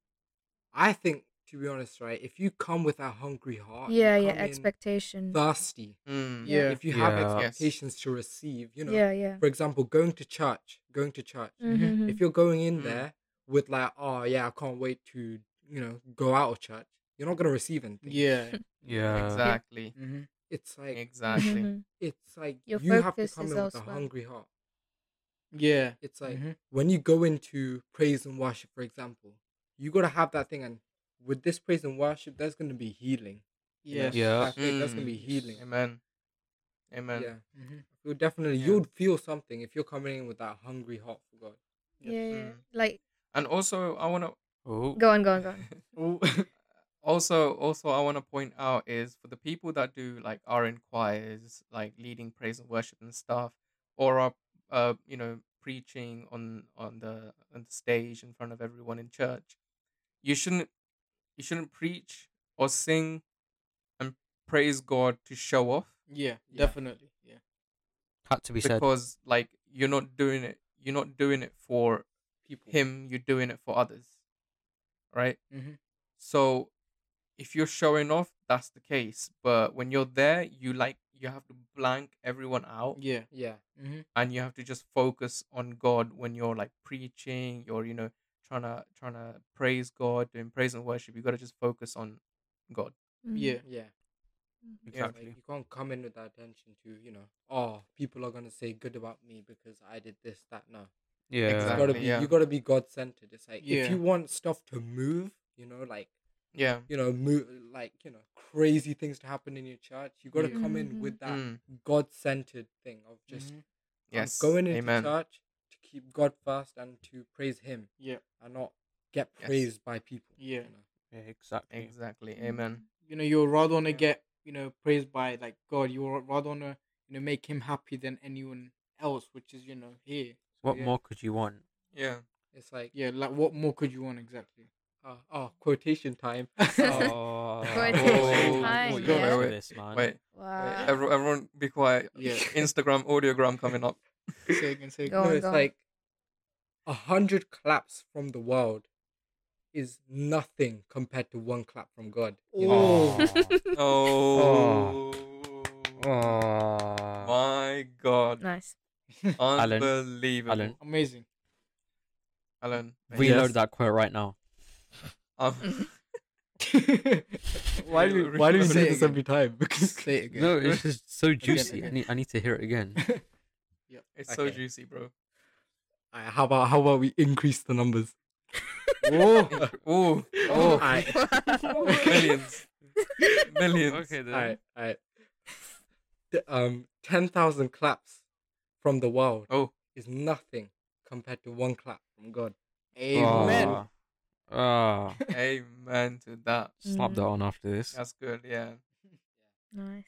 I think to be honest, right? If you come with a hungry heart, yeah, yeah, expectation. thirsty. Mm. Yeah. If you have Yeah. Yes. expectations to receive, you know, Yeah, yeah. for example, going to church, going to church. Mhm, If you're going in Mm. there with like, oh yeah, I can't wait to, you know, go out of church, you're not gonna receive anything. Yeah. Yeah. Exactly. hmm It's like Exactly. mhm. it's like Your you have to come in with a hungry heart. Yeah. It's like Mhm. when you go into praise and worship, for example, you gotta have that thing, and with this praise and worship, there's gonna be healing. you know? Yes. Yeah. I feel there's gonna be Mm. healing. Amen. Amen. Yeah, Mhm. I feel definitely Yeah. you'd feel something if you're coming in with that hungry heart for God. Yeah, yeah. Mm. Like, And also, I want to Oh. go on, go on, go on. Also also I want to point out is for the people that do like are in choirs, like leading praise and worship and stuff, or are uh you know preaching on on the on the stage in front of everyone in church, you shouldn't you shouldn't preach or sing and praise God to show off yeah. Yeah. Definitely. Yeah. Had to be said. because like you're not doing it you're not doing it for People. him you're doing it for others right Mhm. so if you're showing off that's the case but when you're there you like you have to blank everyone out Yeah. Yeah, hmm and you have to just focus on god when you're like preaching you're you know trying to trying to praise god doing praise and worship you got to just focus on god Mhm. Yeah. yeah. Mhm. It's like Exactly. you can't come in with that attention to, you know, oh, people are gonna say good about me because I did this, that. No, Yeah. it's Exactly. gotta be yeah. you gotta be God centered. It's like Yeah. if you want stuff to move, you know, like yeah you know, move like you know, crazy things to happen in your church. You gotta Yeah. come in Mhm. with that Mm, God centered thing of just Mhm. I'm yes going into amen church to keep God first and to praise Him Yeah. and not get Yes. praised by people. Yeah. you know? Yeah, exactly. exactly Mhm. amen You know, you'll rather want to Yeah. get you know praised by like God. You will rather want to you know make Him happy than anyone else, which is you know here. What yeah. more could you want? yeah It's like Yeah. Like what more could you want exactly? Uh, oh, quotation time. oh, Quotation Oh, time, wait, yeah. wait, this, man. wait Wow. everyone, everyone be quiet Yeah. instagram audiogram coming up say again. Say Go again. no, on, it's go on. like a hundred claps from the world is nothing compared to one clap from God. you know? Oh. oh, Oh. my god Nice. Alan. unbelievable Alan. Amazing. Alan, Reload Yes. that quote right now. Um, why do Reload- we, why do we reload say this every time? Because say it again. No, it's just so juicy. I again. need, I need to hear it again. it's so Okay. juicy bro Alright, how about how about we increase the numbers? oh oh Oh, alright, millions millions okay then. alright, alright. The, Um, ten thousand claps from the world oh is nothing compared to one clap from God. Amen. Oh. Oh. amen to that Slap that Mm. on after this. that's good yeah Nice.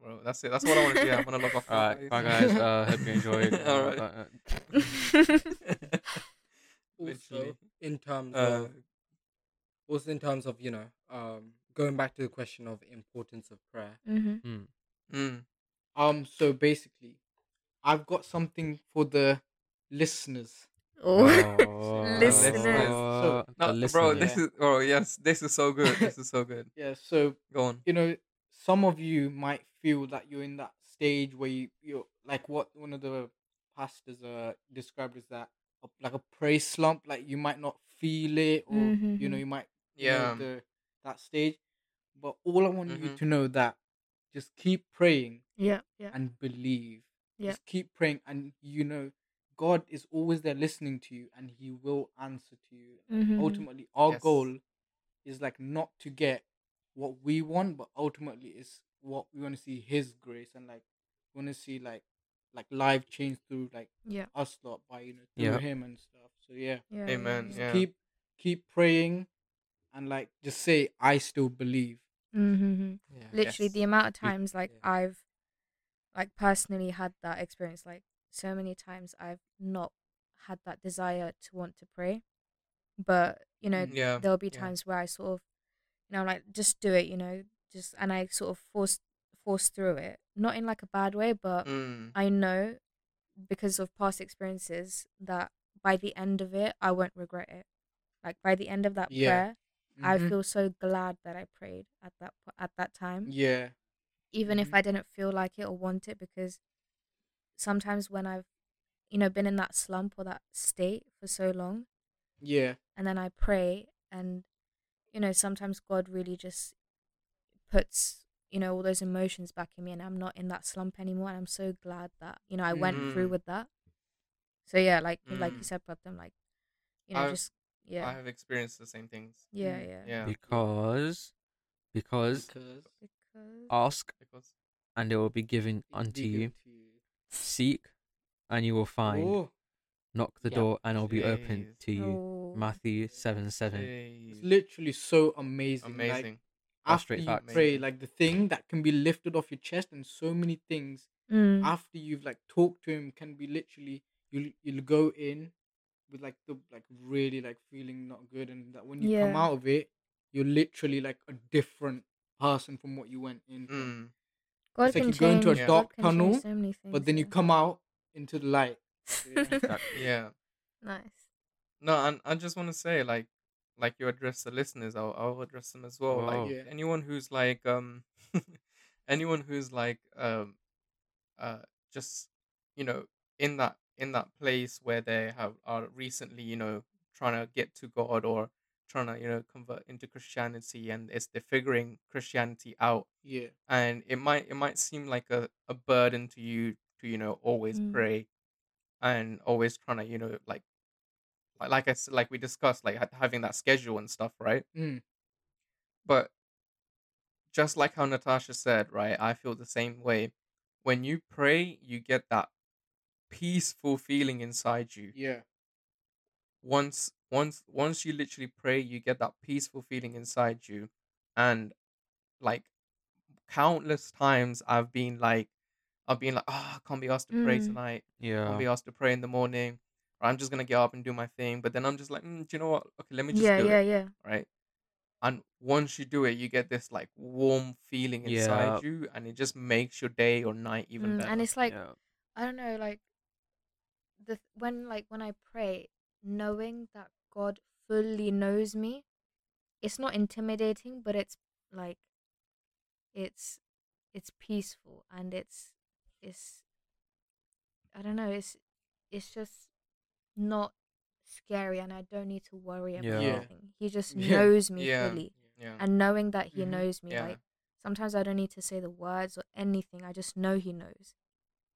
Well, that's it that's what i want to do i'm gonna log off All right, bye guys. Uh, hope you enjoyed. All right uh, Also, in terms uh, of also in terms of you know um going back to the question of importance of prayer mm-hmm. mm. mm, Um. So basically, I've got something for the listeners. Oh. Listeners. Listeners. Oh, no, the bro listeners. this is oh yes this is so good this is so good Yeah. So go on you know, some of you might feel that you're in that stage where you you're like what one of the pastors uh described as that a- like a praise slump. Like you might not feel it, or you know, you might you know, yeah the that stage. But all I want you Mhm. to know that just keep praying Yeah. Yeah. and believe. Yeah. Just keep praying, and you know, God is always there listening to you, and He will answer to you. And Mhm. Ultimately, our Yes. goal is like not to get what we want, but ultimately is what we want to see His grace, and like we want to see like like life change through like Yeah. us lot by you know through Yeah. Him and stuff. So yeah, Yeah. Amen, just yeah. keep keep praying, and like just say, I still believe. Mm-hmm. yeah Literally, Yes. the amount of times like yeah. I've like personally had that experience. Like so many times I've not had that desire to want to pray, but you know yeah there'll be yeah. times where I sort of, you know, like just do it, you know, just and I sort of force force through it, not in like a bad way, but mm, I know because of past experiences that by the end of it I won't regret it. Like by the end of that Yeah. prayer, I Mhm. feel so glad that I prayed at that at that time, Yeah. even if Mhm. I didn't feel like it or want it, because sometimes when I've, you know, been in that slump or that state for so long, Yeah. and then I pray, and you know, sometimes God really just puts you know all those emotions back in me, and I'm not in that slump anymore. And I'm so glad that you know I went through Mm. with that. So yeah, like like you Mm. said, Pratham, like you know, I've- just yeah, I have experienced the same things. yeah, Mm. yeah, Yeah. Because because Because Because ask Because and it will be given unto you. To you. Seek and you will find. Oh, Knock the Yep. door and it will be open to you. oh, Matthew seven seven. it's literally so amazing. Like, amazing. That's after straight you facts. pray, Amazing. like the thing that can be lifted off your chest, and so many things Mm. after you've like talked to him can be literally you'll you'll go in with like the like really like feeling not good, and that when you come out of it, you're literally like a different person from what you went in. Mm. God it's like can you go into a change- dark God can change tunnel, so many But things, then you yeah. come out into the light. Yeah. Yeah. nice. No, and I just want to say, like, like you address the listeners, I'll, I'll address them as well. Wow. Like Yeah. anyone who's like, um, anyone who's like, um, uh, just you know, in that in that place where they have are recently, you know, trying to get to God or trying to you know convert into Christianity, and it's they're figuring Christianity out, yeah. and it might it might seem like a, a burden to you to you know always Mm. pray and always trying to you know like like like I s- like we discussed like having that schedule and stuff right Mm. but just like how Natasha said right I feel the same way when you pray you get that peaceful feeling inside you Yeah. Once once once you literally pray you get that peaceful feeling inside you and like countless times I've been like I've been like oh I can't be asked to pray Mm. tonight Yeah. I'll be asked to pray in the morning, or I'm just gonna get up and do my thing. But then I'm just like, mm, do you know what? Okay, let me just Yeah, do yeah, it, yeah. right? And once you do it, you get this like warm feeling inside Yeah. you, and it just makes your day or night even Mm, better. and it's like yeah. I don't know, like the th- when like when I pray, knowing that God fully knows me, it's not intimidating, but it's like it's it's peaceful and it's it's I don't know, it's it's just not scary and I don't need to worry about Yeah. Anything. He just Yeah. knows me Yeah. fully. yeah, And knowing that he Mhm. knows me, like sometimes I don't need to say the words or anything. I just know he knows.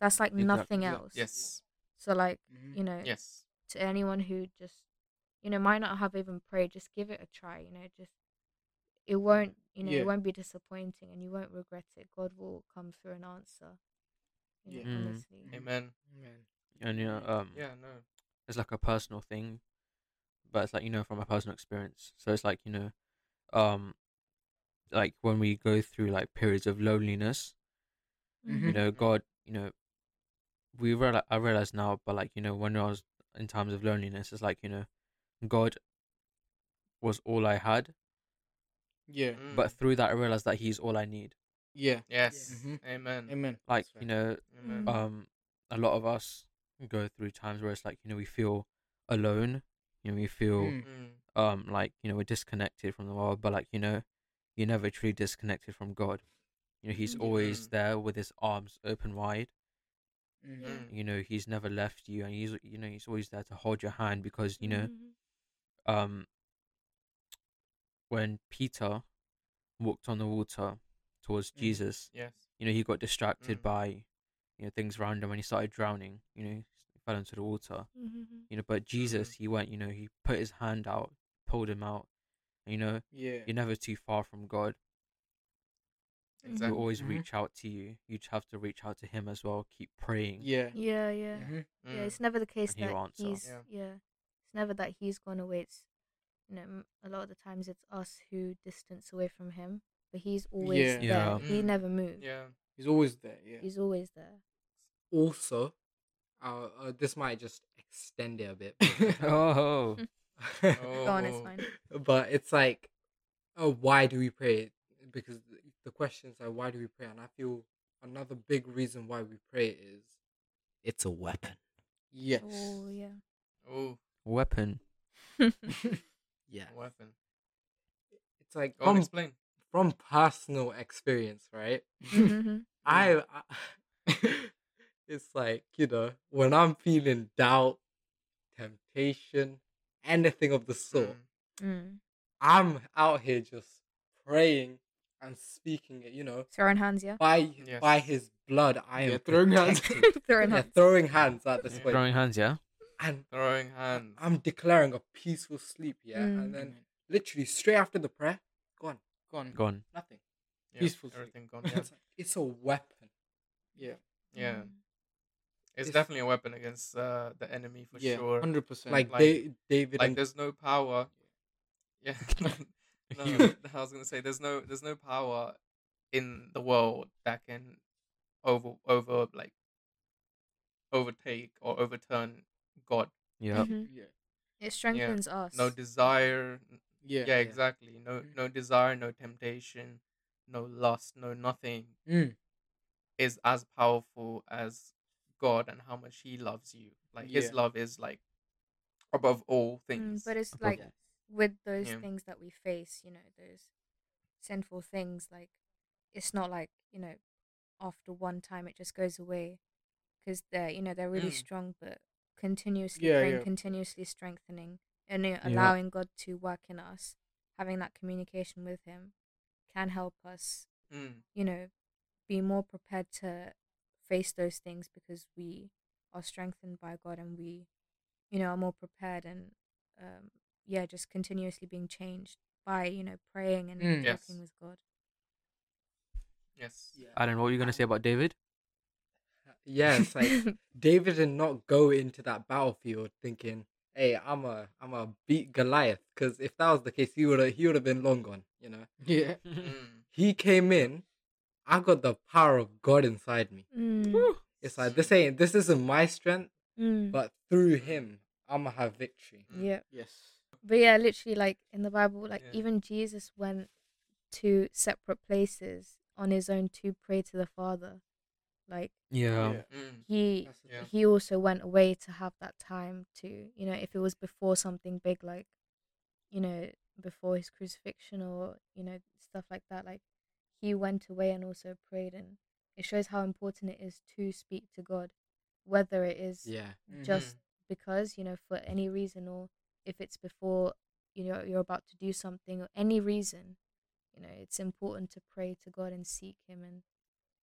That's like Exact- nothing else. yes, So like, Mhm. you know, yes, to anyone who just, you know, might not have even prayed, just give it a try. You know, just it won't, you know, Yeah. it won't be disappointing, and you won't regret it. God will come through an answer. You know, Yeah. Mm. honestly. amen. Man. And you know, um, Yeah, no, it's like a personal thing, but it's like you know from a personal experience. So it's like you know, um, like when we go through like periods of loneliness, you Mhm. know, Mhm. God, you know, we realize I realize now, but like you know, when I was in times of loneliness, it's like you know, God was all I had, Yeah. Mm. but through that I realized that He's all I need. Yeah. yes, Mhm. amen, Amen. Like That's you know, amen. Mm. um, a lot of us go through times where it's like you know we feel alone, you know, we feel Mm. Mm. um like you know we're disconnected from the world but like you know you're never truly disconnected from god you know he's Mhm. always Mm. there with his arms open wide Mhm. Mm. you know he's never left you and he's you know he's always there to hold your hand because you know Mhm. um when peter walked on the water towards Mhm. jesus Yes, you know he got distracted Mm. by you know things around him and he started drowning you know he fell into the water Mhm. you know but jesus he went you know he put his hand out pulled him out you know Yeah. you're never too far from God. Exactly. He'll always Mhm. reach out to you. You just have to reach out to Him as well. Keep praying. Yeah. Yeah, yeah, Mhm. yeah. It's never the case And that answer. he's Yeah. yeah. It's never that he's gone away. It's you know a lot of the times it's us who distance away from him, but he's always Yeah. there. Yeah. He Mm. never moves. Yeah, He's always there. Yeah. He's always there. Also, uh, uh, this might just extend it a bit. Oh, Go on, it's Oh. fine. but it's like, oh, why do we pray? Because the- the questions are why do we pray, and I feel another big reason why we pray is it's a weapon. yes. Oh yeah. oh, weapon. Yeah. Weapon. It's like Go on, from, explain. from personal experience, right? hmm I, I it's like, you know, when I'm feeling doubt, temptation, anything of the sort, Mm. Mm. I'm out here just praying and speaking it, you know. Throwing hands, yeah. By Yes. by his blood I am Yeah, throwing hands. protected. Throwing yeah, hands. throwing hands at this Yeah. point. Throwing hands, yeah. And Throwing hands. I'm declaring a peaceful sleep, yeah. Mm. And then literally straight after the prayer, gone. Gone. Gone. Nothing. Yeah, peaceful sleep. Everything gone. Yeah. It's, like, it's a weapon. Yeah. yeah. Mm. It's, It's- definitely a weapon against uh, the enemy for Yeah. sure. Hundred percent. Like, like- Da- David Like and there's no power. Yeah. no, You- I was gonna say there's no there's no power in the world that can over over like overtake or overturn God. Yeah. Mhm. Yeah. It strengthens us. No desire. n- Yeah. Yeah, exactly. No Mhm. no desire, no temptation, no lust, no nothing Mm. is as powerful as God and how much He loves you. Like His love is like above all Mm, things. but it's Above like all. With those Yeah. things that we face, you know, those sinful things, like it's not like you know, after one time it just goes away, because they're you know they're really Mm. strong, but continuously Yeah, praying, yeah. continuously strengthening, and allowing God to work in us, having that communication with Him, can help us, Mm, you know, be more prepared to face those things because we are strengthened by God and we, you know, are more prepared and, um, yeah, just continuously being changed by you know praying and Mm. Yes. talking with God. yes. Yeah. Alan, what were you gonna say about David? Yeah, it's like David did not go into that battlefield thinking, "Hey, I'm a, I'm a beat Goliath." Because if that was the case, he would have, he would have been long gone. You know, Yeah. Mm, he came in. I got the power of God inside me. Mm, It's like this ain't, this isn't my strength, mm, but through Him, I'm gonna have victory. yeah, Yes. But yeah, literally, like in the Bible, like Yeah. even Jesus went to separate places on his own to pray to the Father. Like Yeah. Yeah. Mm, he Yeah. he also went away to have that time to you know if it was before something big like you know before his crucifixion or you know stuff like that like he went away and also prayed and it shows how important it is to speak to god whether it is Yeah, just because you know for any reason or if it's before you know you're about to do something or any reason you know it's important to pray to god and seek him and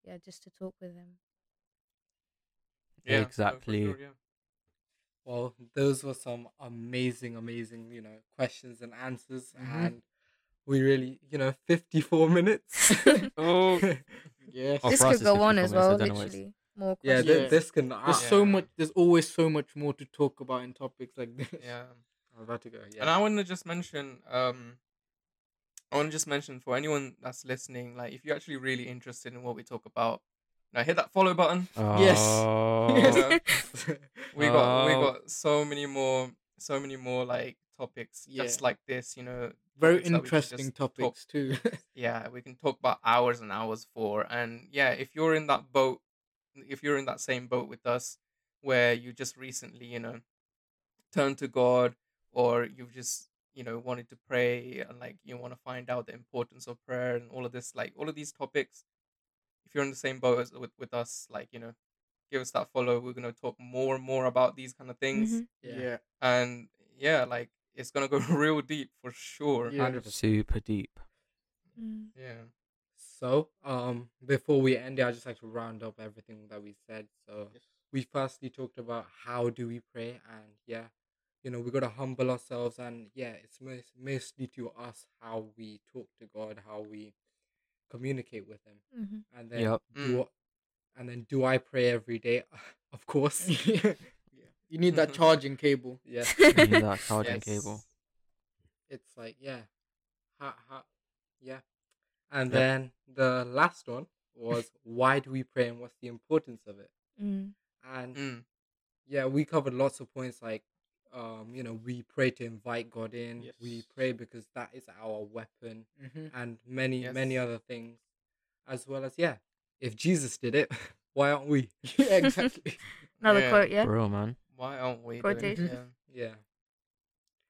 yeah just to talk with him yeah, Exactly. sure, yeah. Well, those were some amazing, amazing, you know, questions and answers, Mhm. and we really, you know, fifty-four minutes. Oh. Yes. Oh, this could go on as well don't know what it's- literally more yeah, th- Yeah. this can. There's I, so much. There's always so much more to talk about in topics like this. Yeah. I'm about to go. Yeah. And I want to just mention, um, I want to just mention for anyone that's listening, like if you're actually really interested in what we talk about, now hit that follow button. Yes. Oh. You know, we got we Oh. got so many more, so many more like topics just like this. You know, Very topics that we can interesting just talk- topics too. yeah, we can talk about hours and hours for. And yeah, if you're in that boat, if you're in that same boat with us, where you just recently, you know, turned to God, or you've just, you know, wanted to pray and like you want to find out the importance of prayer and all of this, like all of these topics, if you're in the same boat as with, with us, like, you know, give us that follow. We're going to talk more and more about these kind of things. Mhm. yeah. And yeah, like it's going to go real deep for sure. Yeah. 100%. Super deep. Mm. Yeah. So, um, before we end it, I'd just like to round up everything that we said. So, Yes. we firstly talked about how do we pray, and yeah, you know, we gotta humble ourselves, and yeah, it's most, mostly to us how we talk to God, how we communicate with Him, Mhm. and then Yep. do, and then do I pray every day? of course. yeah. You need that charging cable. yeah, You need that charging Yes. cable. it's like yeah, ha, ha, yeah, and Yep. then the last one was why do we pray and what's the importance of it? Mm. And Mm. yeah, we covered lots of points like, um, you know, we pray to invite God in. We pray because that is our weapon, Mm-hmm. and many, many other things, as well as yeah, if Jesus did it, why aren't we? yeah, exactly. Another Yeah. quote, yeah. For real, man. Why aren't we? doing it? Quotation. Yeah. Yeah,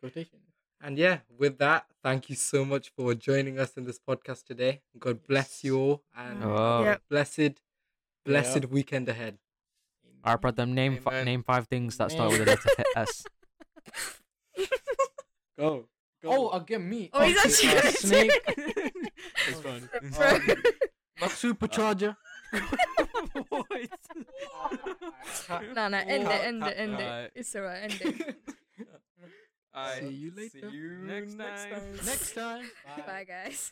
Quotation. And yeah, with that, thank you so much for joining us in this podcast today. God bless you all and Oh. Yep. blessed, blessed weekend ahead. All right, brother. Name fi- name five things that start with the letter S. Go. Oh, again, me. Oh, he's Okay, actually gonna snake. It's fine. Bro. My supercharger. no, no, end it, end it, end Alright. it. It's alright, end it. I See you later. See you Next next time. time. Next time. Bye, guys.